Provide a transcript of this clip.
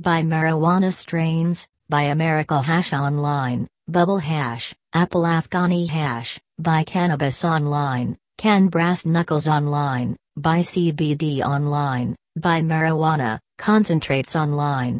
Buy marijuana strains, buy Moroccan Hash online, Bubble Hash, Apple Afghani Hash, buy cannabis online, can brass knuckles online, buy CBD online, buy marijuana, concentrates online,